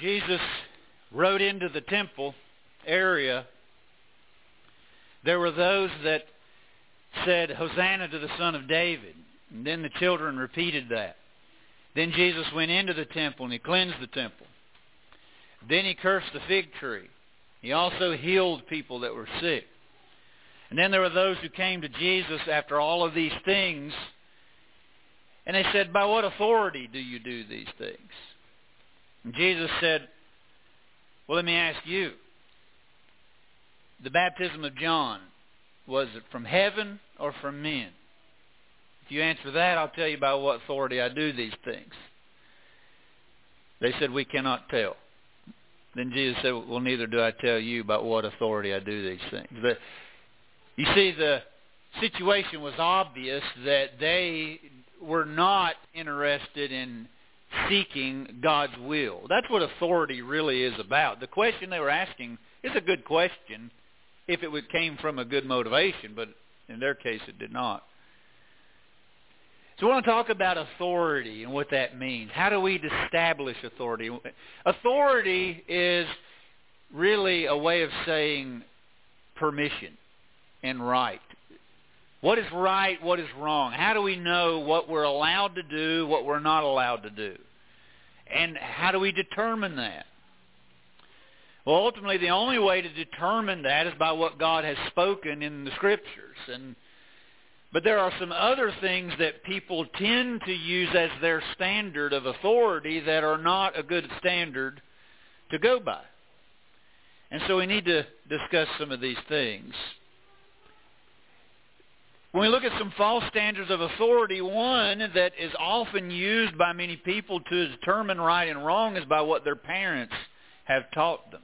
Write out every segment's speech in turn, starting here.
Jesus rode into the temple area, there were those that said, Hosanna to the Son of David. And then the children repeated that. Then Jesus went into the temple and he cleansed the temple. Then he cursed the fig tree. He also healed people that were sick. And then there were those who came to Jesus after all of these things, and they said, By what authority do you do these things? Jesus said, Well, let me ask you. The baptism of John, was it from heaven or from men? If you answer that, I'll tell you by what authority I do these things. They said, We cannot tell. Then Jesus said, Well, neither do I tell you about what authority I do these things. But you see, the situation was obvious that they were not interested in seeking God's will. That's what authority really is about. The question they were asking is a good question if it came from a good motivation, but in their case it did not. So I want to talk about authority and what that means. How do we establish authority? Authority is really a way of saying permission and right. What is right? What is wrong? How do we know what we're allowed to do, what we're not allowed to do? And how do we determine that? Well, ultimately, the only way to determine that is by what God has spoken in the Scriptures. And but there are some other things that people tend to use as their standard of authority that are not a good standard to go by. And so we need to discuss some of these things. When we look at some false standards of authority, one that is often used by many people to determine right and wrong is by what their parents have taught them.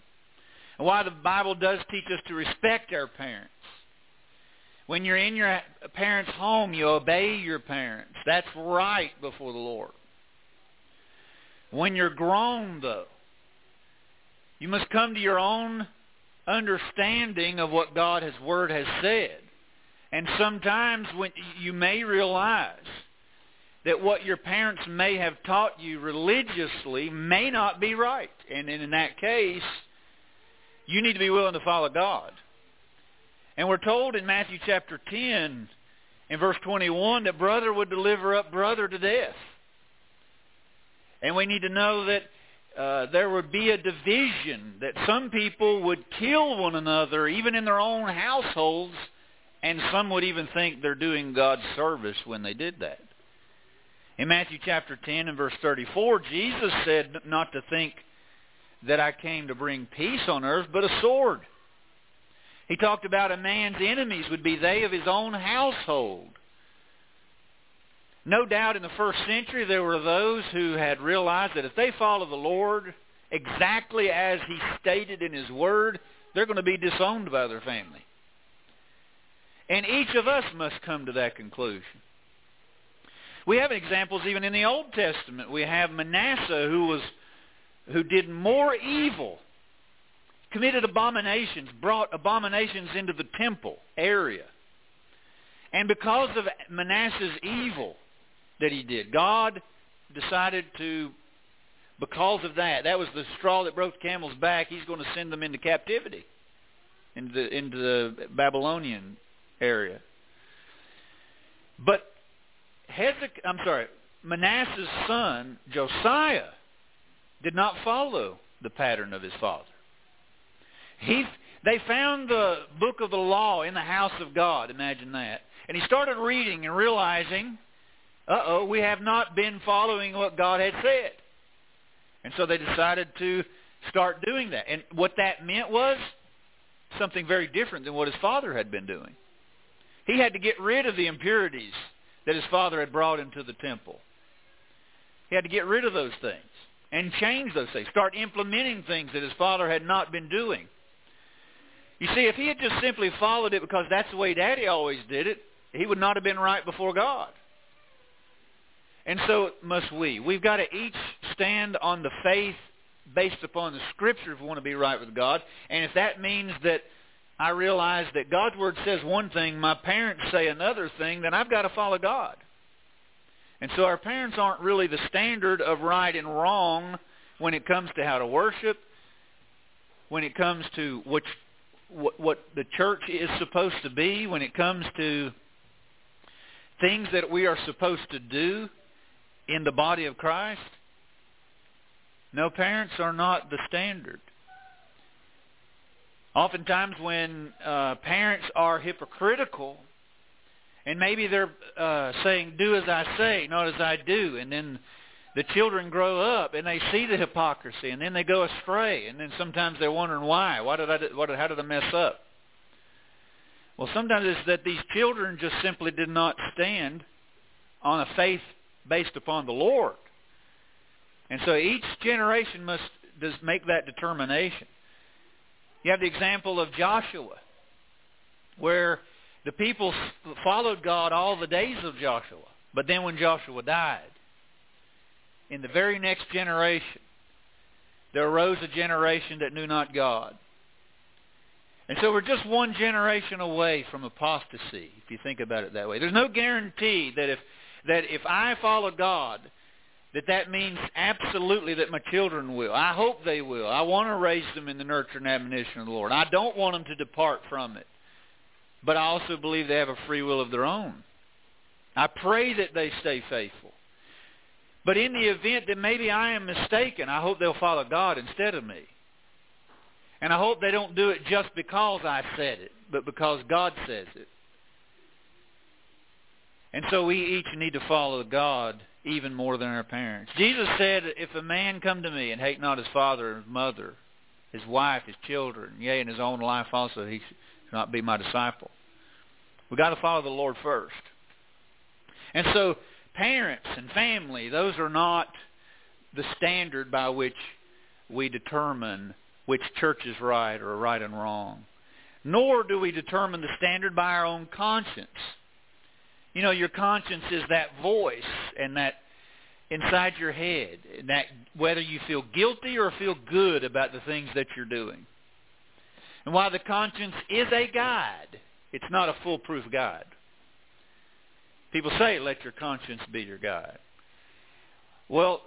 And while the Bible does teach us to respect our parents, when you're in your parents' home, you obey your parents. That's right before the Lord. When you're grown, though, you must come to your own understanding of what God's Word has said. And sometimes when you may realize that what your parents may have taught you religiously may not be right. And in that case, you need to be willing to follow God. And we're told in Matthew chapter 10, in verse 21, that brother would deliver up brother to death. And we need to know that uh, there would be a division, that some people would kill one another, even in their own households, and some would even think they're doing God's service when they did that. In Matthew chapter 10 and verse 34, Jesus said not to think that I came to bring peace on earth, but a sword. He talked about a man's enemies would be they of his own household. No doubt in the first century there were those who had realized that if they follow the Lord exactly as he stated in his word, they're going to be disowned by their family. And each of us must come to that conclusion. We have examples even in the Old Testament. We have Manasseh who was who did more evil committed abominations, brought abominations into the temple area. And because of Manasseh's evil that he did, God decided to, because of that, that was the straw that broke the camel's back, he's going to send them into captivity, into the, into the Babylonian area. But Hezekiah, I'm sorry, Manasseh's son, Josiah, did not follow the pattern of his father. He, they found the book of the law in the house of God. Imagine that. And he started reading and realizing, uh-oh, we have not been following what God had said. And so they decided to start doing that. And what that meant was something very different than what his father had been doing. He had to get rid of the impurities that his father had brought into the temple. He had to get rid of those things and change those things, start implementing things that his father had not been doing. You see, if he had just simply followed it because that's the way Daddy always did it, he would not have been right before God. And so must we. We've got to each stand on the faith based upon the Scripture if we want to be right with God. And if that means that I realize that God's Word says one thing, my parents say another thing, then I've got to follow God. And so our parents aren't really the standard of right and wrong when it comes to how to worship, when it comes to which, what, what the church is supposed to be, when it comes to things that we are supposed to do in the body of Christ. No, parents are not the standard. Oftentimes when uh, parents are hypocritical, and maybe they're uh, saying, do as I say, not as I do, and then the children grow up and they see the hypocrisy, and then they go astray, and then sometimes they're wondering why. Why did I? What? How did I mess up? Well, sometimes it's that these children just simply did not stand on a faith based upon the Lord. And so each generation must does make that determination. You have the example of Joshua, where the people followed God all the days of Joshua. But then when Joshua died, in the very next generation, there arose a generation that knew not God. And so we're just one generation away from apostasy, if you think about it that way. There's no guarantee that if that if I follow God, that that means absolutely that my children will. I hope they will. I want to raise them in the nurture and admonition of the Lord. I don't want them to depart from it. But I also believe they have a free will of their own. I pray that they stay faithful. But in the event that maybe I am mistaken, I hope they'll follow God instead of me. And I hope they don't do it just because I said it, but because God says it. And so we each need to follow God even more than our parents. Jesus said, if a man come to me and hate not his father and his mother, his wife, his children, yea, and his own life also, he should not be my disciple. We've got to follow the Lord first. And so parents and family, those are not the standard by which we determine which church is right or right and wrong. Nor do we determine the standard by our own conscience. You know, your conscience is that voice and that inside your head, that whether you feel guilty or feel good about the things that you're doing. And while the conscience is a guide, it's not a foolproof guide. People say, let your conscience be your guide. Well,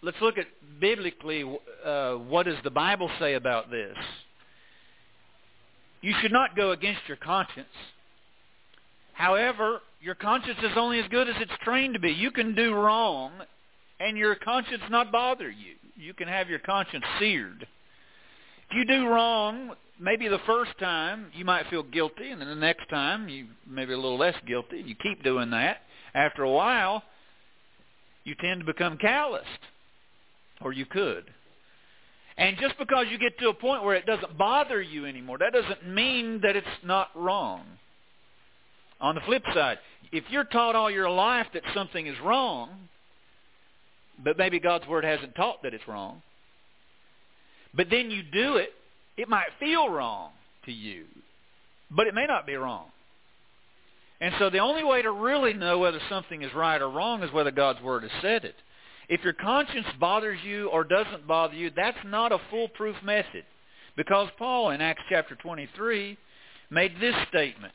let's look at biblically uh, what does the Bible say about this. You should not go against your conscience. However, your conscience is only as good as it's trained to be. You can do wrong and your conscience not bother you. You can have your conscience seared. If you do wrong, maybe the first time you might feel guilty, and then the next time you maybe a little less guilty. You keep doing that. After a while, you tend to become calloused, or you could. And just because you get to a point where it doesn't bother you anymore, that doesn't mean that it's not wrong. On the flip side, if you're taught all your life that something is wrong, but maybe God's Word hasn't taught that it's wrong, but then you do it, it might feel wrong to you, but it may not be wrong. And so the only way to really know whether something is right or wrong is whether God's Word has said it. If your conscience bothers you or doesn't bother you, that's not a foolproof method. Because Paul in Acts chapter 23 made this statement.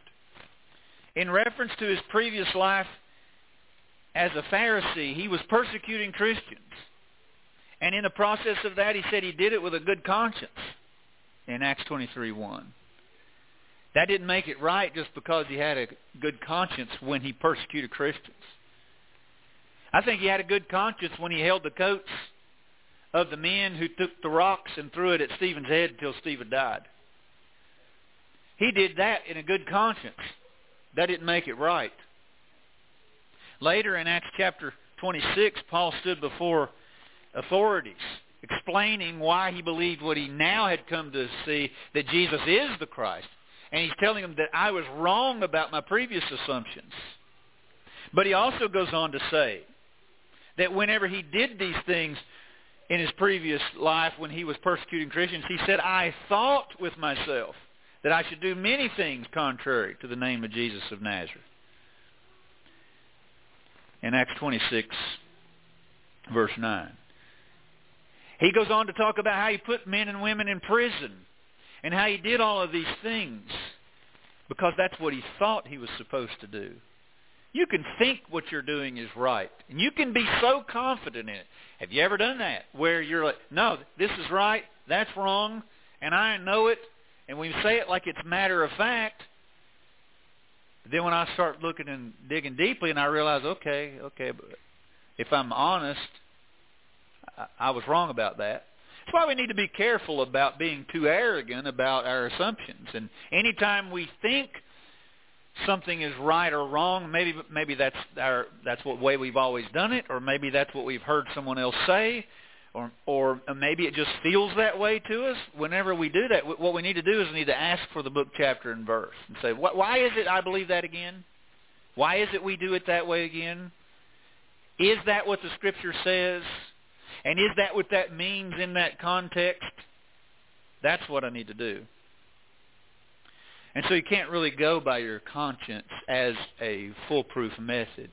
In reference to his previous life as a Pharisee, he was persecuting Christians. And in the process of that, he said he did it with a good conscience in Acts 23.1. That didn't make it right just because he had a good conscience when he persecuted Christians. I think he had a good conscience when he held the coats of the men who took the rocks and threw it at Stephen's head until Stephen died. He did that in a good conscience. That didn't make it right. Later in Acts chapter 26, Paul stood before authorities explaining why he believed what he now had come to see, that Jesus is the Christ. And he's telling them that I was wrong about my previous assumptions. But he also goes on to say that whenever he did these things in his previous life when he was persecuting Christians, he said, I thought with myself that I should do many things contrary to the name of Jesus of Nazareth. In Acts 26, verse 9. He goes on to talk about how he put men and women in prison and how he did all of these things because that's what he thought he was supposed to do. You can think what you're doing is right. And you can be so confident in it. Have you ever done that? Where you're like, no, this is right, that's wrong, and I know it, and we say it like it's matter of fact. Then when I start looking and digging deeply and I realize, okay, okay, but if I'm honest, I, I was wrong about that. That's why we need to be careful about being too arrogant about our assumptions. And anytime we think something is right or wrong, maybe maybe that's our that's what way we've always done it, or maybe that's what we've heard someone else say, or or maybe it just feels that way to us. Whenever we do that, what we need to do is we need to ask for the book, chapter, and verse, and say, why is it I believe that again? Why is it we do it that way again? Is that what the Scripture says? And is that what that means in that context? That's what I need to do. And so you can't really go by your conscience as a foolproof method.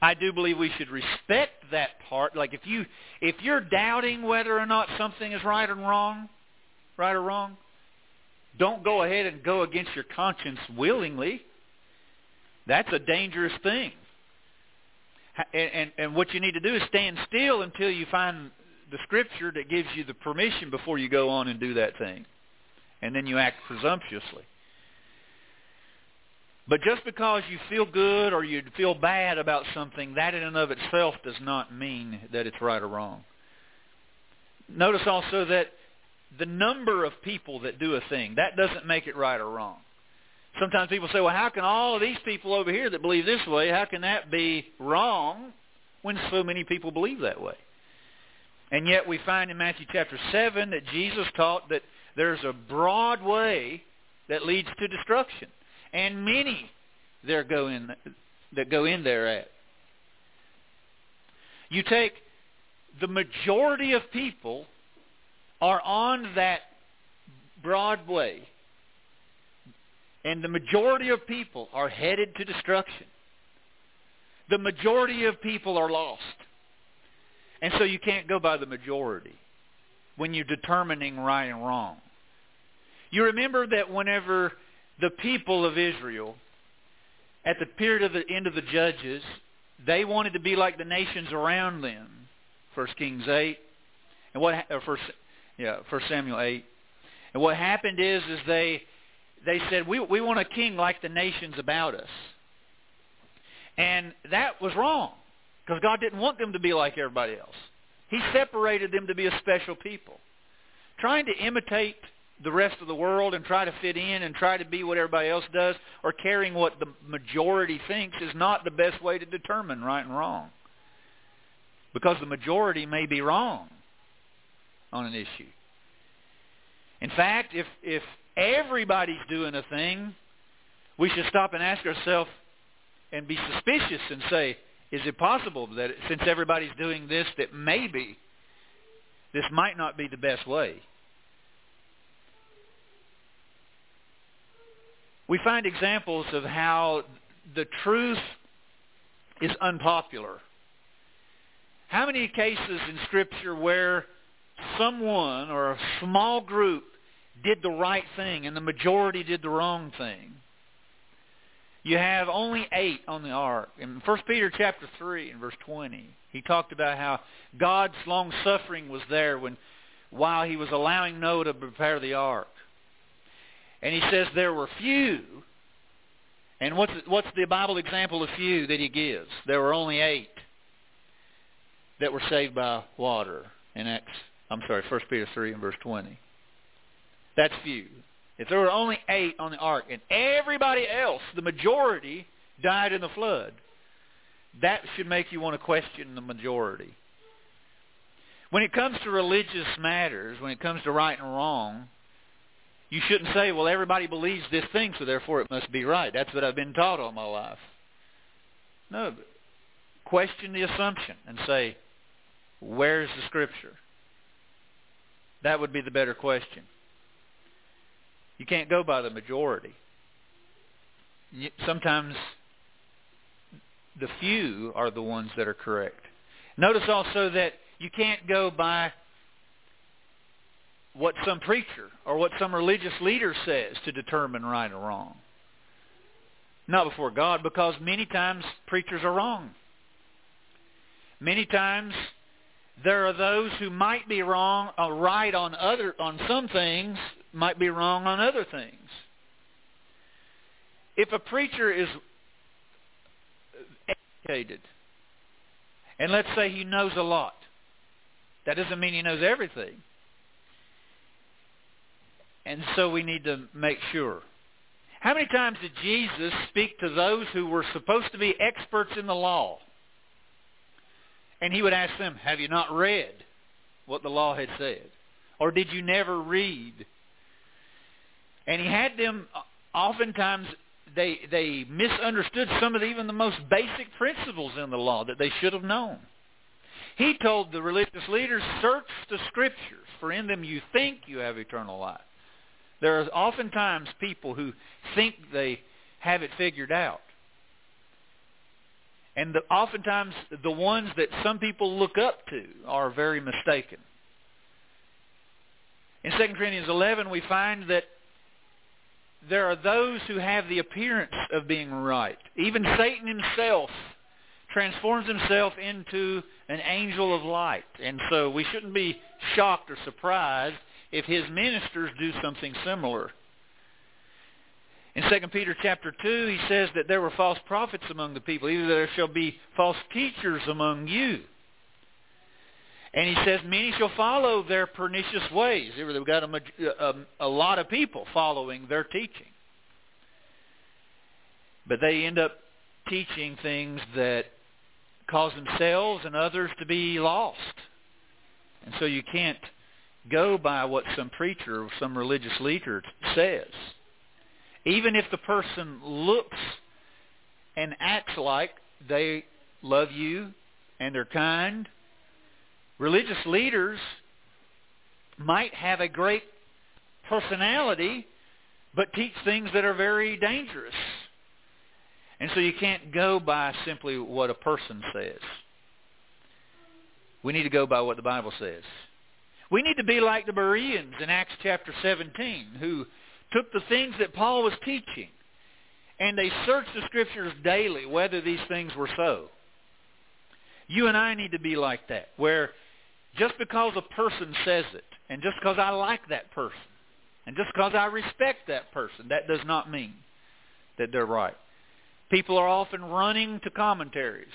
I do believe we should respect that part. Like if you if you're doubting whether or not something is right or wrong, right or wrong, don't go ahead and go against your conscience willingly. That's a dangerous thing. And, and, and what you need to do is stand still until you find the scripture that gives you the permission before you go on and do that thing. And then you act presumptuously. But just because you feel good or you feel bad about something, that in and of itself does not mean that it's right or wrong. Notice also that the number of people that do a thing, that doesn't make it right or wrong. Sometimes people say, well, how can all of these people over here that believe this way, how can that be wrong when so many people believe that way? And yet we find in Matthew chapter 7 that Jesus taught that there's a broad way that leads to destruction and many there go in that go in there at. You take the majority of people are on that broad way. And the majority of people are headed to destruction. The majority of people are lost. And so you can't go by the majority when you're determining right and wrong. You remember that whenever the people of Israel, at the period of the end of the Judges, they wanted to be like the nations around them. First Kings eight, and what first yeah First Samuel eight, and what happened is is they they said we we want a king like the nations about us, and that was wrong because God didn't want them to be like everybody else. He separated them to be a special people, trying to imitate the rest of the world and try to fit in and try to be what everybody else does or caring what the majority thinks is not the best way to determine right and wrong. Because the majority may be wrong on an issue. In fact, if if everybody's doing a thing, we should stop and ask ourselves and be suspicious and say, is it possible that since everybody's doing this that maybe this might not be the best way? We find examples of how the truth is unpopular. How many cases in Scripture where someone or a small group did the right thing and the majority did the wrong thing? You have only eight on the ark. In 1 Peter chapter 3 and verse 20, he talked about how God's long suffering was there when while he was allowing Noah to prepare the ark. And he says there were few. And what's what's the Bible example of few that he gives? There were only eight that were saved by water in Acts. I'm sorry, 1 Peter 3 and verse 20. That's few. If there were only eight on the ark and everybody else, the majority, died in the flood, that should make you want to question the majority. When it comes to religious matters, when it comes to right and wrong, you shouldn't say, well, everybody believes this thing, so therefore it must be right. That's what I've been taught all my life. No. Question the assumption and say, where's the Scripture? That would be the better question. You can't go by the majority. Sometimes the few are the ones that are correct. Notice also that you can't go by what some preacher or what some religious leader says to determine right or wrong. Not before God, because many times preachers are wrong. Many times there are those who might be wrong, or right on other on some things, might be wrong on other things. If a preacher is educated, and let's say he knows a lot, that doesn't mean he knows everything. And so we need to make sure. How many times did Jesus speak to those who were supposed to be experts in the law? And he would ask them, have you not read what the law had said? Or did you never read? And he had them, uh, oftentimes, they, they misunderstood some of the, even the most basic principles in the law that they should have known. He told the religious leaders, search the scriptures, for in them you think you have eternal life. There are oftentimes people who think they have it figured out. And the, oftentimes the ones that some people look up to are very mistaken. In 2 Corinthians 11 we find that there are those who have the appearance of being right. Even Satan himself transforms himself into an angel of light. And so we shouldn't be shocked or surprised if his ministers do something similar. In 2 Peter chapter 2, he says that there were false prophets among the people. Either there shall be false teachers among you. And he says, many shall follow their pernicious ways. They've got a, a, uh, um, a lot of people following their teaching. But they end up teaching things that cause themselves and others to be lost. And so you can't go by what some preacher or some religious leader says. Even if the person looks and acts like they love you and they're kind, religious leaders might have a great personality but teach things that are very dangerous. And so you can't go by simply what a person says. We need to go by what the Bible says. We need to be like the Bereans in Acts chapter 17 who took the things that Paul was teaching and they searched the scriptures daily whether these things were so. You and I need to be like that where just because a person says it and just because I like that person and just because I respect that person, that does not mean that they're right. People are often running to commentaries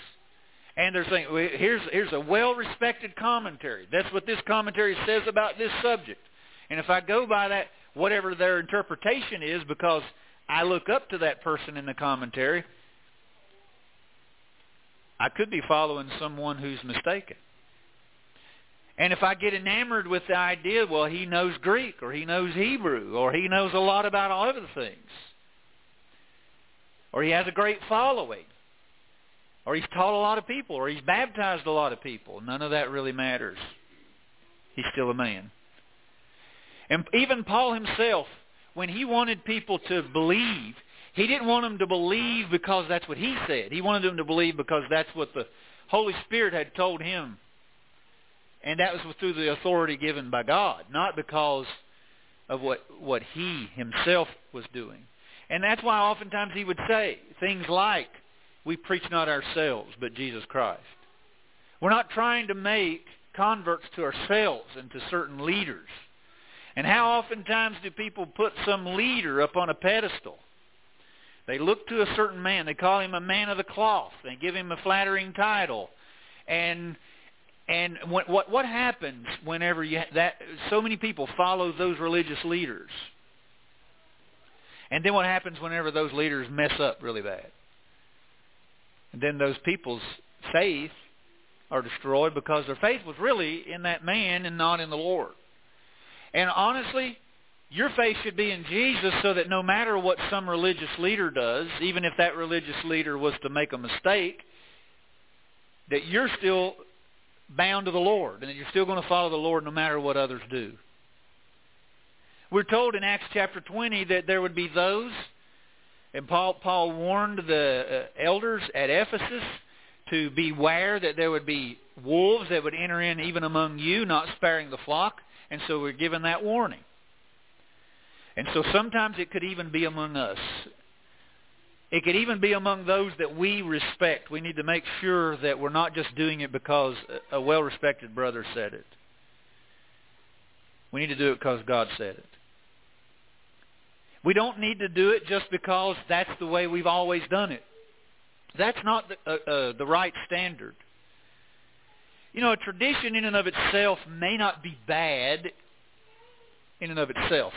and they're saying, here's, here's a well-respected commentary. That's what this commentary says about this subject. And if I go by that, whatever their interpretation is, because I look up to that person in the commentary, I could be following someone who's mistaken. And if I get enamored with the idea, well, he knows Greek, or he knows Hebrew, or he knows a lot about all other things, or he has a great following, or he's taught a lot of people, or he's baptized a lot of people. None of that really matters. He's still a man. And even Paul himself, when he wanted people to believe, he didn't want them to believe because that's what he said. He wanted them to believe because that's what the Holy Spirit had told him. And that was through the authority given by God, not because of what, what he himself was doing. And that's why oftentimes he would say things like, we preach not ourselves, but Jesus Christ. We're not trying to make converts to ourselves and to certain leaders. And how oftentimes do people put some leader up on a pedestal? They look to a certain man. They call him a man of the cloth. They give him a flattering title. And and what what, what happens whenever you that so many people follow those religious leaders? And then what happens whenever those leaders mess up really bad? And then those people's faith are destroyed because their faith was really in that man and not in the Lord. And honestly, your faith should be in Jesus so that no matter what some religious leader does, even if that religious leader was to make a mistake, that you're still bound to the Lord and that you're still going to follow the Lord no matter what others do. We're told in Acts chapter 20 that there would be those and Paul, Paul warned the uh, elders at Ephesus to beware that there would be wolves that would enter in even among you, not sparing the flock. And so we're given that warning. And so sometimes it could even be among us. It could even be among those that we respect. We need to make sure that we're not just doing it because a well-respected brother said it. We need to do it because God said it. We don't need to do it just because that's the way we've always done it. That's not the, uh, uh, the right standard. You know, a tradition in and of itself may not be bad in and of itself.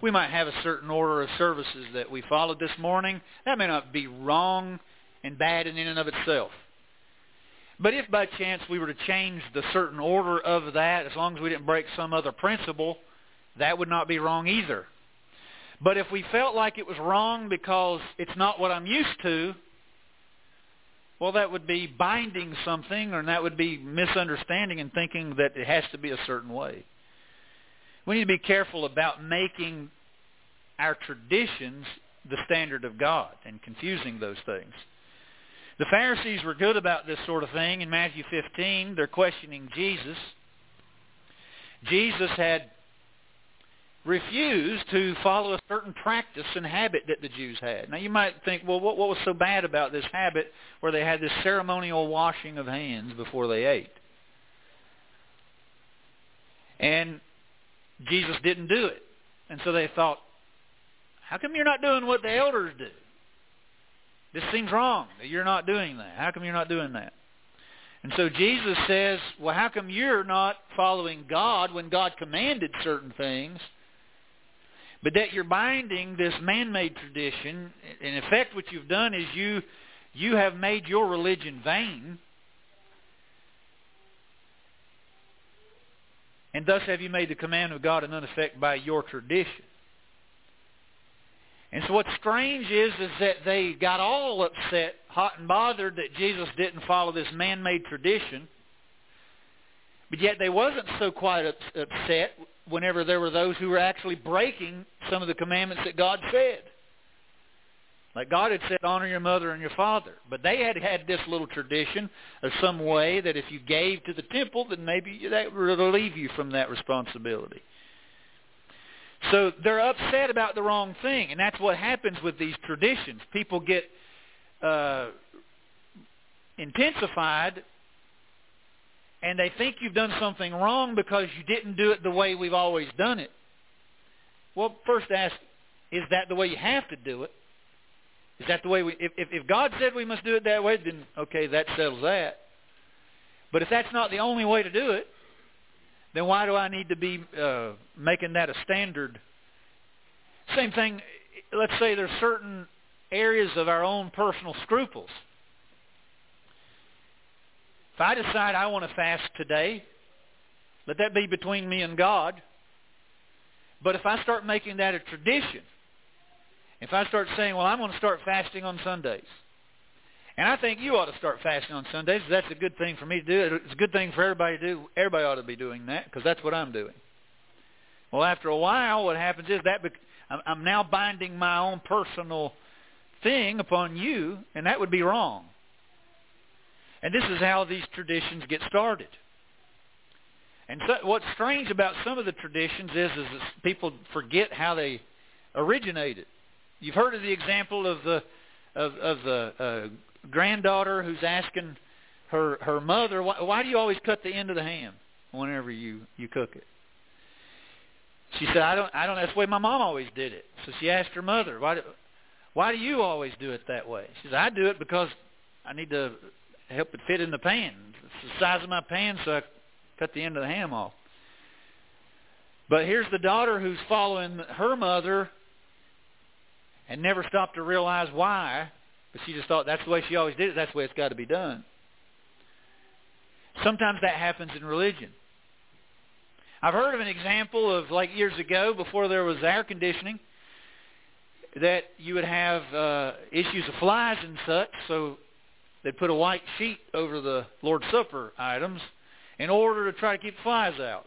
We might have a certain order of services that we followed this morning. That may not be wrong and bad in and of itself. But if by chance we were to change the certain order of that, as long as we didn't break some other principle, that would not be wrong either. But if we felt like it was wrong because it's not what I'm used to, well, that would be binding something, or that would be misunderstanding and thinking that it has to be a certain way. We need to be careful about making our traditions the standard of God and confusing those things. The Pharisees were good about this sort of thing. In Matthew 15, they're questioning Jesus. Jesus had refused to follow a certain practice and habit that the Jews had. Now you might think, well, what, what was so bad about this habit where they had this ceremonial washing of hands before they ate? And Jesus didn't do it. And so they thought, how come you're not doing what the elders do? This seems wrong that you're not doing that. How come you're not doing that? And so Jesus says, well, how come you're not following God when God commanded certain things but that you're binding this man-made tradition. In effect, what you've done is you you have made your religion vain, and thus have you made the command of God in effect by your tradition. And so what's strange is, is that they got all upset, hot and bothered that Jesus didn't follow this man-made tradition. But yet they wasn't so quite upset whenever there were those who were actually breaking some of the commandments that God said. Like God had said, honor your mother and your father. But they had had this little tradition of some way that if you gave to the temple, then maybe that would relieve you from that responsibility. So they're upset about the wrong thing, and that's what happens with these traditions. People get uh, intensified and they think you've done something wrong because you didn't do it the way we've always done it. Well, first ask, is that the way you have to do it? Is that the way we, if, if, if God said we must do it that way, then okay, that settles that. But if that's not the only way to do it, then why do I need to be uh, making that a standard? Same thing, let's say there's certain areas of our own personal scruples if I decide I want to fast today, let that be between me and God. But if I start making that a tradition, if I start saying, well, I'm going to start fasting on Sundays, and I think you ought to start fasting on Sundays, that's a good thing for me to do. It's a good thing for everybody to do. Everybody ought to be doing that because that's what I'm doing. Well, after a while, what happens is that I'm now binding my own personal thing upon you, and that would be wrong. And this is how these traditions get started. And so, what's strange about some of the traditions is, is that people forget how they originated. You've heard of the example of the of, of the uh, granddaughter who's asking her her mother, why, "Why do you always cut the end of the ham whenever you you cook it?" She said, "I don't I don't. That's the way my mom always did it." So she asked her mother, "Why do why do you always do it that way?" She said, "I do it because I need to help it fit in the pan. It's the size of my pan, so I cut the end of the ham off. But here's the daughter who's following her mother and never stopped to realize why, but she just thought that's the way she always did it. That's the way it's got to be done. Sometimes that happens in religion. I've heard of an example of like years ago, before there was air conditioning, that you would have uh, issues of flies and such. So they put a white sheet over the Lord's Supper items in order to try to keep flies out.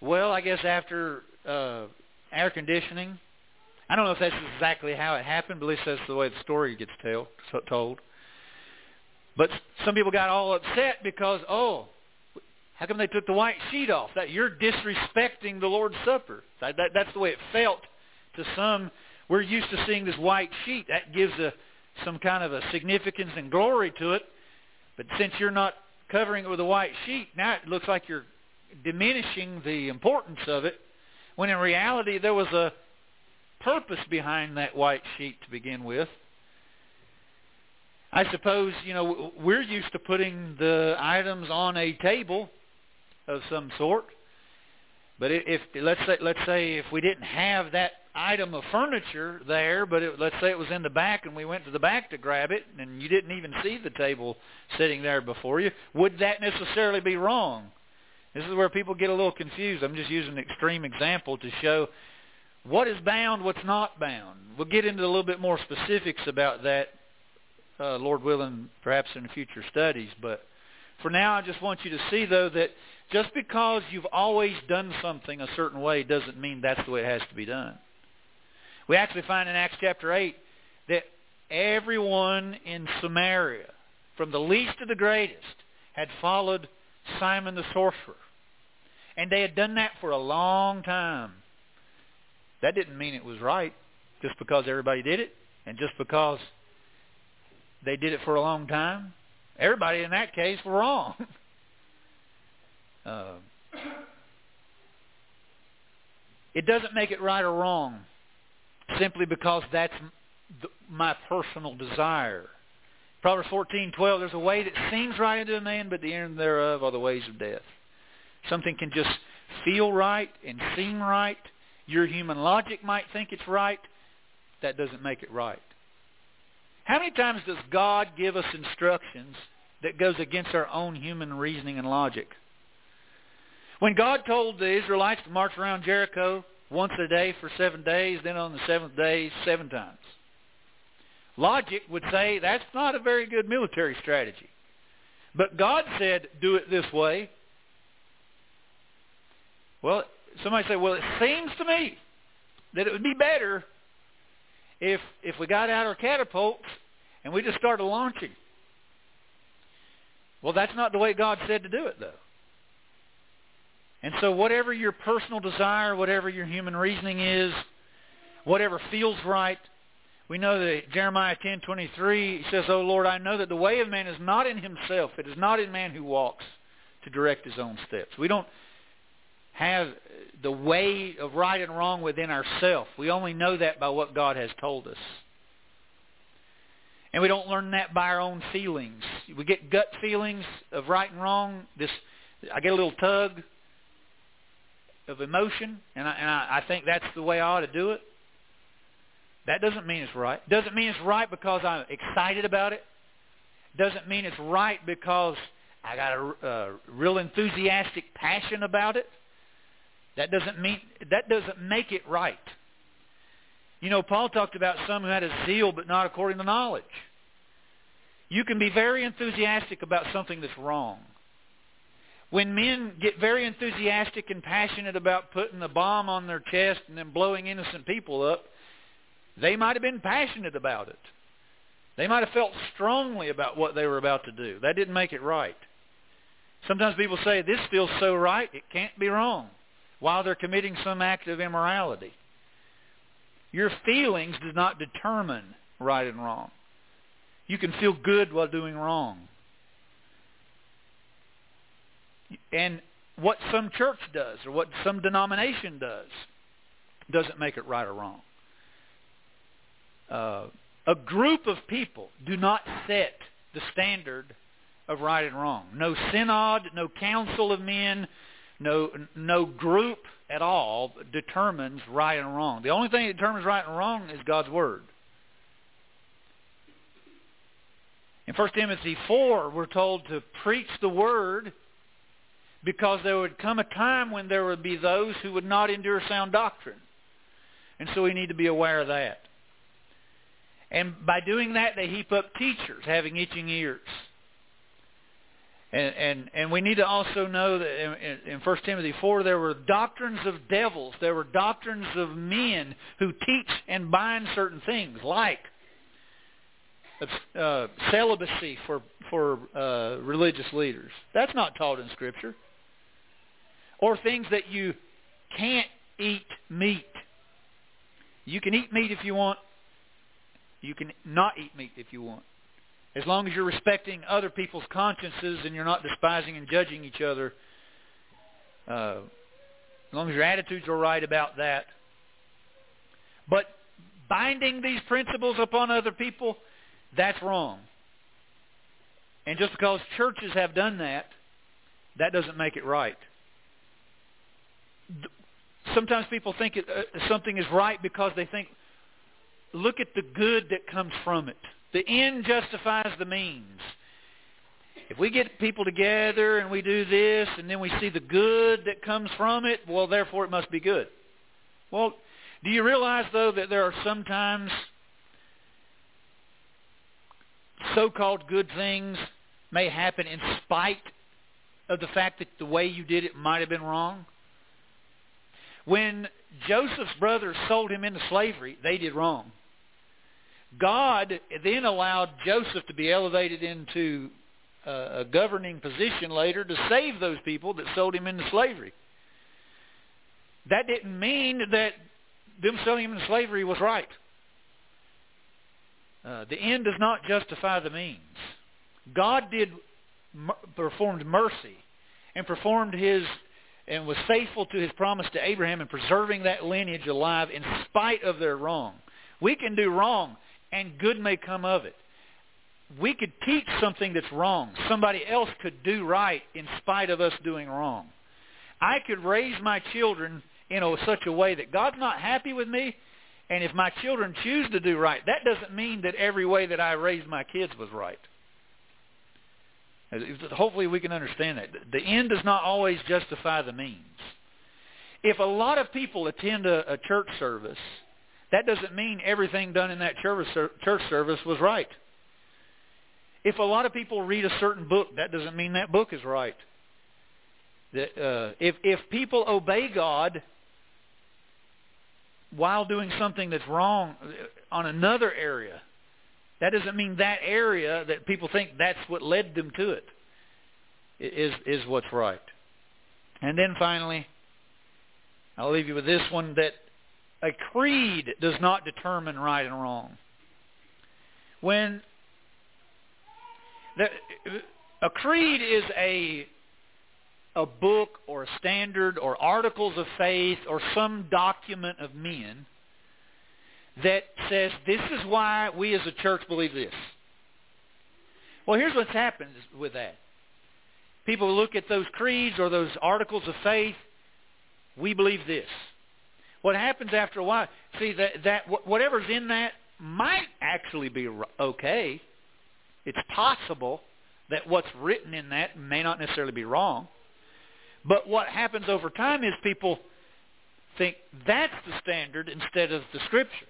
Well, I guess after uh, air conditioning, I don't know if that's exactly how it happened, but at least that's the way the story gets tell, told. But some people got all upset because, oh, how come they took the white sheet off? That you're disrespecting the Lord's Supper. That, that, that's the way it felt to some we're used to seeing this white sheet. That gives a, some kind of a significance and glory to it. But since you're not covering it with a white sheet, now it looks like you're diminishing the importance of it, when in reality there was a purpose behind that white sheet to begin with. I suppose, you know, we're used to putting the items on a table of some sort. But if let's say let's say if we didn't have that item of furniture there, but it, let's say it was in the back and we went to the back to grab it and you didn't even see the table sitting there before you, would that necessarily be wrong? This is where people get a little confused. I'm just using an extreme example to show what is bound, what's not bound. We'll get into a little bit more specifics about that, uh, Lord willing, perhaps in future studies. But for now, I just want you to see, though, that just because you've always done something a certain way doesn't mean that's the way it has to be done. We actually find in Acts chapter 8 that everyone in Samaria, from the least to the greatest, had followed Simon the sorcerer. And they had done that for a long time. That didn't mean it was right just because everybody did it and just because they did it for a long time. Everybody in that case were wrong. uh, it doesn't make it right or wrong simply because that's my personal desire. Proverbs 14:12 there's a way that seems right unto a man but the end thereof are the ways of death. Something can just feel right and seem right your human logic might think it's right. That doesn't make it right. How many times does God give us instructions that goes against our own human reasoning and logic? When God told the Israelites to march around Jericho once a day for seven days, then on the seventh day, seven times. Logic would say that's not a very good military strategy. But God said, do it this way. Well, somebody said, well, it seems to me that it would be better if if we got out our catapults and we just started launching. Well, that's not the way God said to do it, though. And so whatever your personal desire, whatever your human reasoning is, whatever feels right, we know that Jeremiah 10:23 says, "Oh Lord, I know that the way of man is not in himself; it is not in man who walks to direct his own steps." We don't have the way of right and wrong within ourselves. We only know that by what God has told us. And we don't learn that by our own feelings. We get gut feelings of right and wrong. This, I get a little tug of emotion, and I, and I, think that's the way I ought to do it. That doesn't mean it's right. Doesn't mean it's right because I'm excited about it. Doesn't mean it's right because I got a, a real enthusiastic passion about it. That doesn't mean that doesn't make it right. You know, Paul talked about some who had a zeal but not according to knowledge. You can be very enthusiastic about something that's wrong. When men get very enthusiastic and passionate about putting a bomb on their chest and then blowing innocent people up, they might have been passionate about it. They might have felt strongly about what they were about to do. That didn't make it right. Sometimes people say, this feels so right, it can't be wrong while they're committing some act of immorality. Your feelings do not determine right and wrong. You can feel good while doing wrong. And what some church does or what some denomination does doesn't make it right or wrong. Uh, a group of people do not set the standard of right and wrong. No synod, no council of men, no, no group at all determines right and wrong. The only thing that determines right and wrong is God's Word. In 1 Timothy 4, we're told to preach the Word because there would come a time when there would be those who would not endure sound doctrine. And so we need to be aware of that. And by doing that, they heap up teachers having itching ears. And, and, and we need to also know that in, in 1 Timothy 4 there were doctrines of devils. There were doctrines of men who teach and bind certain things like uh, celibacy for, for uh, religious leaders. That's not taught in Scripture. Or things that you can't eat meat. You can eat meat if you want. You can not eat meat if you want. As long as you're respecting other people's consciences and you're not despising and judging each other, uh, as long as your attitudes are right about that. But binding these principles upon other people, that's wrong. And just because churches have done that, that doesn't make it right. Sometimes people think it, uh, something is right because they think, look at the good that comes from it. The end justifies the means. If we get people together and we do this and then we see the good that comes from it, well, therefore it must be good. Well, do you realize, though, that there are sometimes so-called good things may happen in spite of the fact that the way you did it might have been wrong? When Joseph's brothers sold him into slavery, they did wrong. God then allowed Joseph to be elevated into a governing position later to save those people that sold him into slavery. That didn't mean that them selling him into slavery was right. Uh, the end does not justify the means. God did performed mercy and performed his and was faithful to his promise to Abraham in preserving that lineage alive in spite of their wrong. We can do wrong and good may come of it. We could teach something that's wrong. Somebody else could do right in spite of us doing wrong. I could raise my children in a, such a way that God's not happy with me, and if my children choose to do right, that doesn't mean that every way that I raised my kids was right. Hopefully we can understand that. The end does not always justify the means. If a lot of people attend a, a church service that doesn't mean everything done in that church service was right. If a lot of people read a certain book, that doesn't mean that book is right. That, uh, if, if people obey God while doing something that's wrong on another area, that doesn't mean that area that people think that's what led them to it is is what's right. And then finally, I'll leave you with this one that a creed does not determine right and wrong. When the, a creed is a a book or a standard or articles of faith or some document of men that says this is why we as a church believe this. Well, here's what's happened with that. People look at those creeds or those articles of faith. We believe this. What happens after a while, see, that, that whatever's in that might actually be okay. It's possible that what's written in that may not necessarily be wrong. But what happens over time is people think that's the standard instead of the Scripture.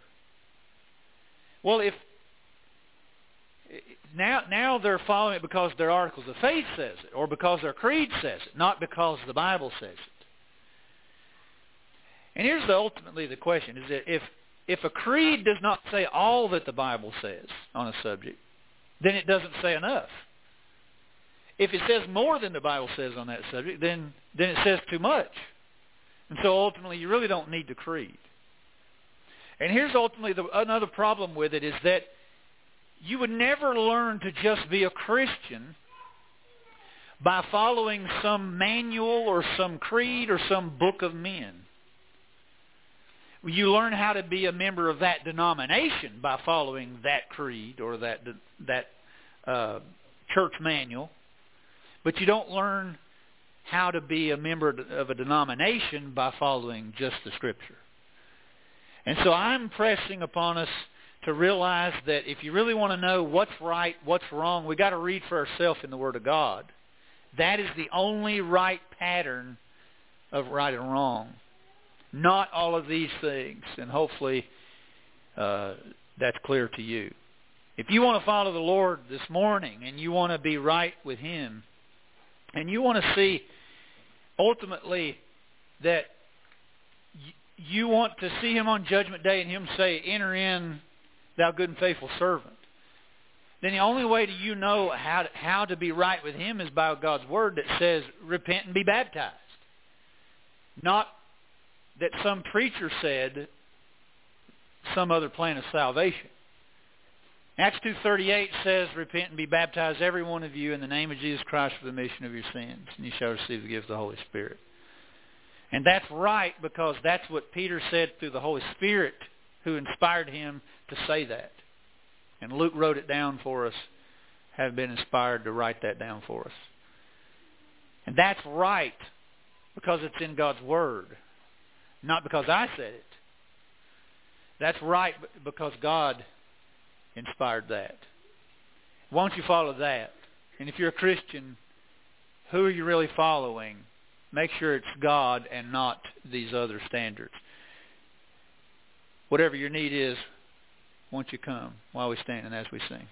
Well, if now now they're following it because their articles of faith says it, or because their creed says it, not because the Bible says it. And here's the, ultimately the question, is that if, if a creed does not say all that the Bible says on a subject, then it doesn't say enough. If it says more than the Bible says on that subject, then, then it says too much. And so ultimately you really don't need the creed. And here's ultimately the, another problem with it is that you would never learn to just be a Christian by following some manual or some creed or some book of men. You learn how to be a member of that denomination by following that creed or that that uh, church manual, but you don't learn how to be a member of a denomination by following just the Scripture. And so I'm pressing upon us to realize that if you really want to know what's right, what's wrong, we've got to read for ourselves in the Word of God. That is the only right pattern of right and wrong not all of these things. And hopefully uh, that's clear to you. If you want to follow the Lord this morning and you want to be right with Him and you want to see ultimately that you want to see Him on Judgment Day and Him say, enter in, thou good and faithful servant, then the only way to you know how to, how to be right with Him is by God's Word that says, repent and be baptized. Not that some preacher said some other plan of salvation. Acts 2.38 says, Repent and be baptized, every one of you, in the name of Jesus Christ for the remission of your sins, and you shall receive the gift of the Holy Spirit. And that's right because that's what Peter said through the Holy Spirit who inspired him to say that. And Luke wrote it down for us, have been inspired to write that down for us. And that's right because it's in God's Word, not because I said it. That's right because God inspired that. Why don't you follow that? And if you're a Christian, who are you really following? Make sure it's God and not these other standards. Whatever your need is, won't you come while we stand and as we sing?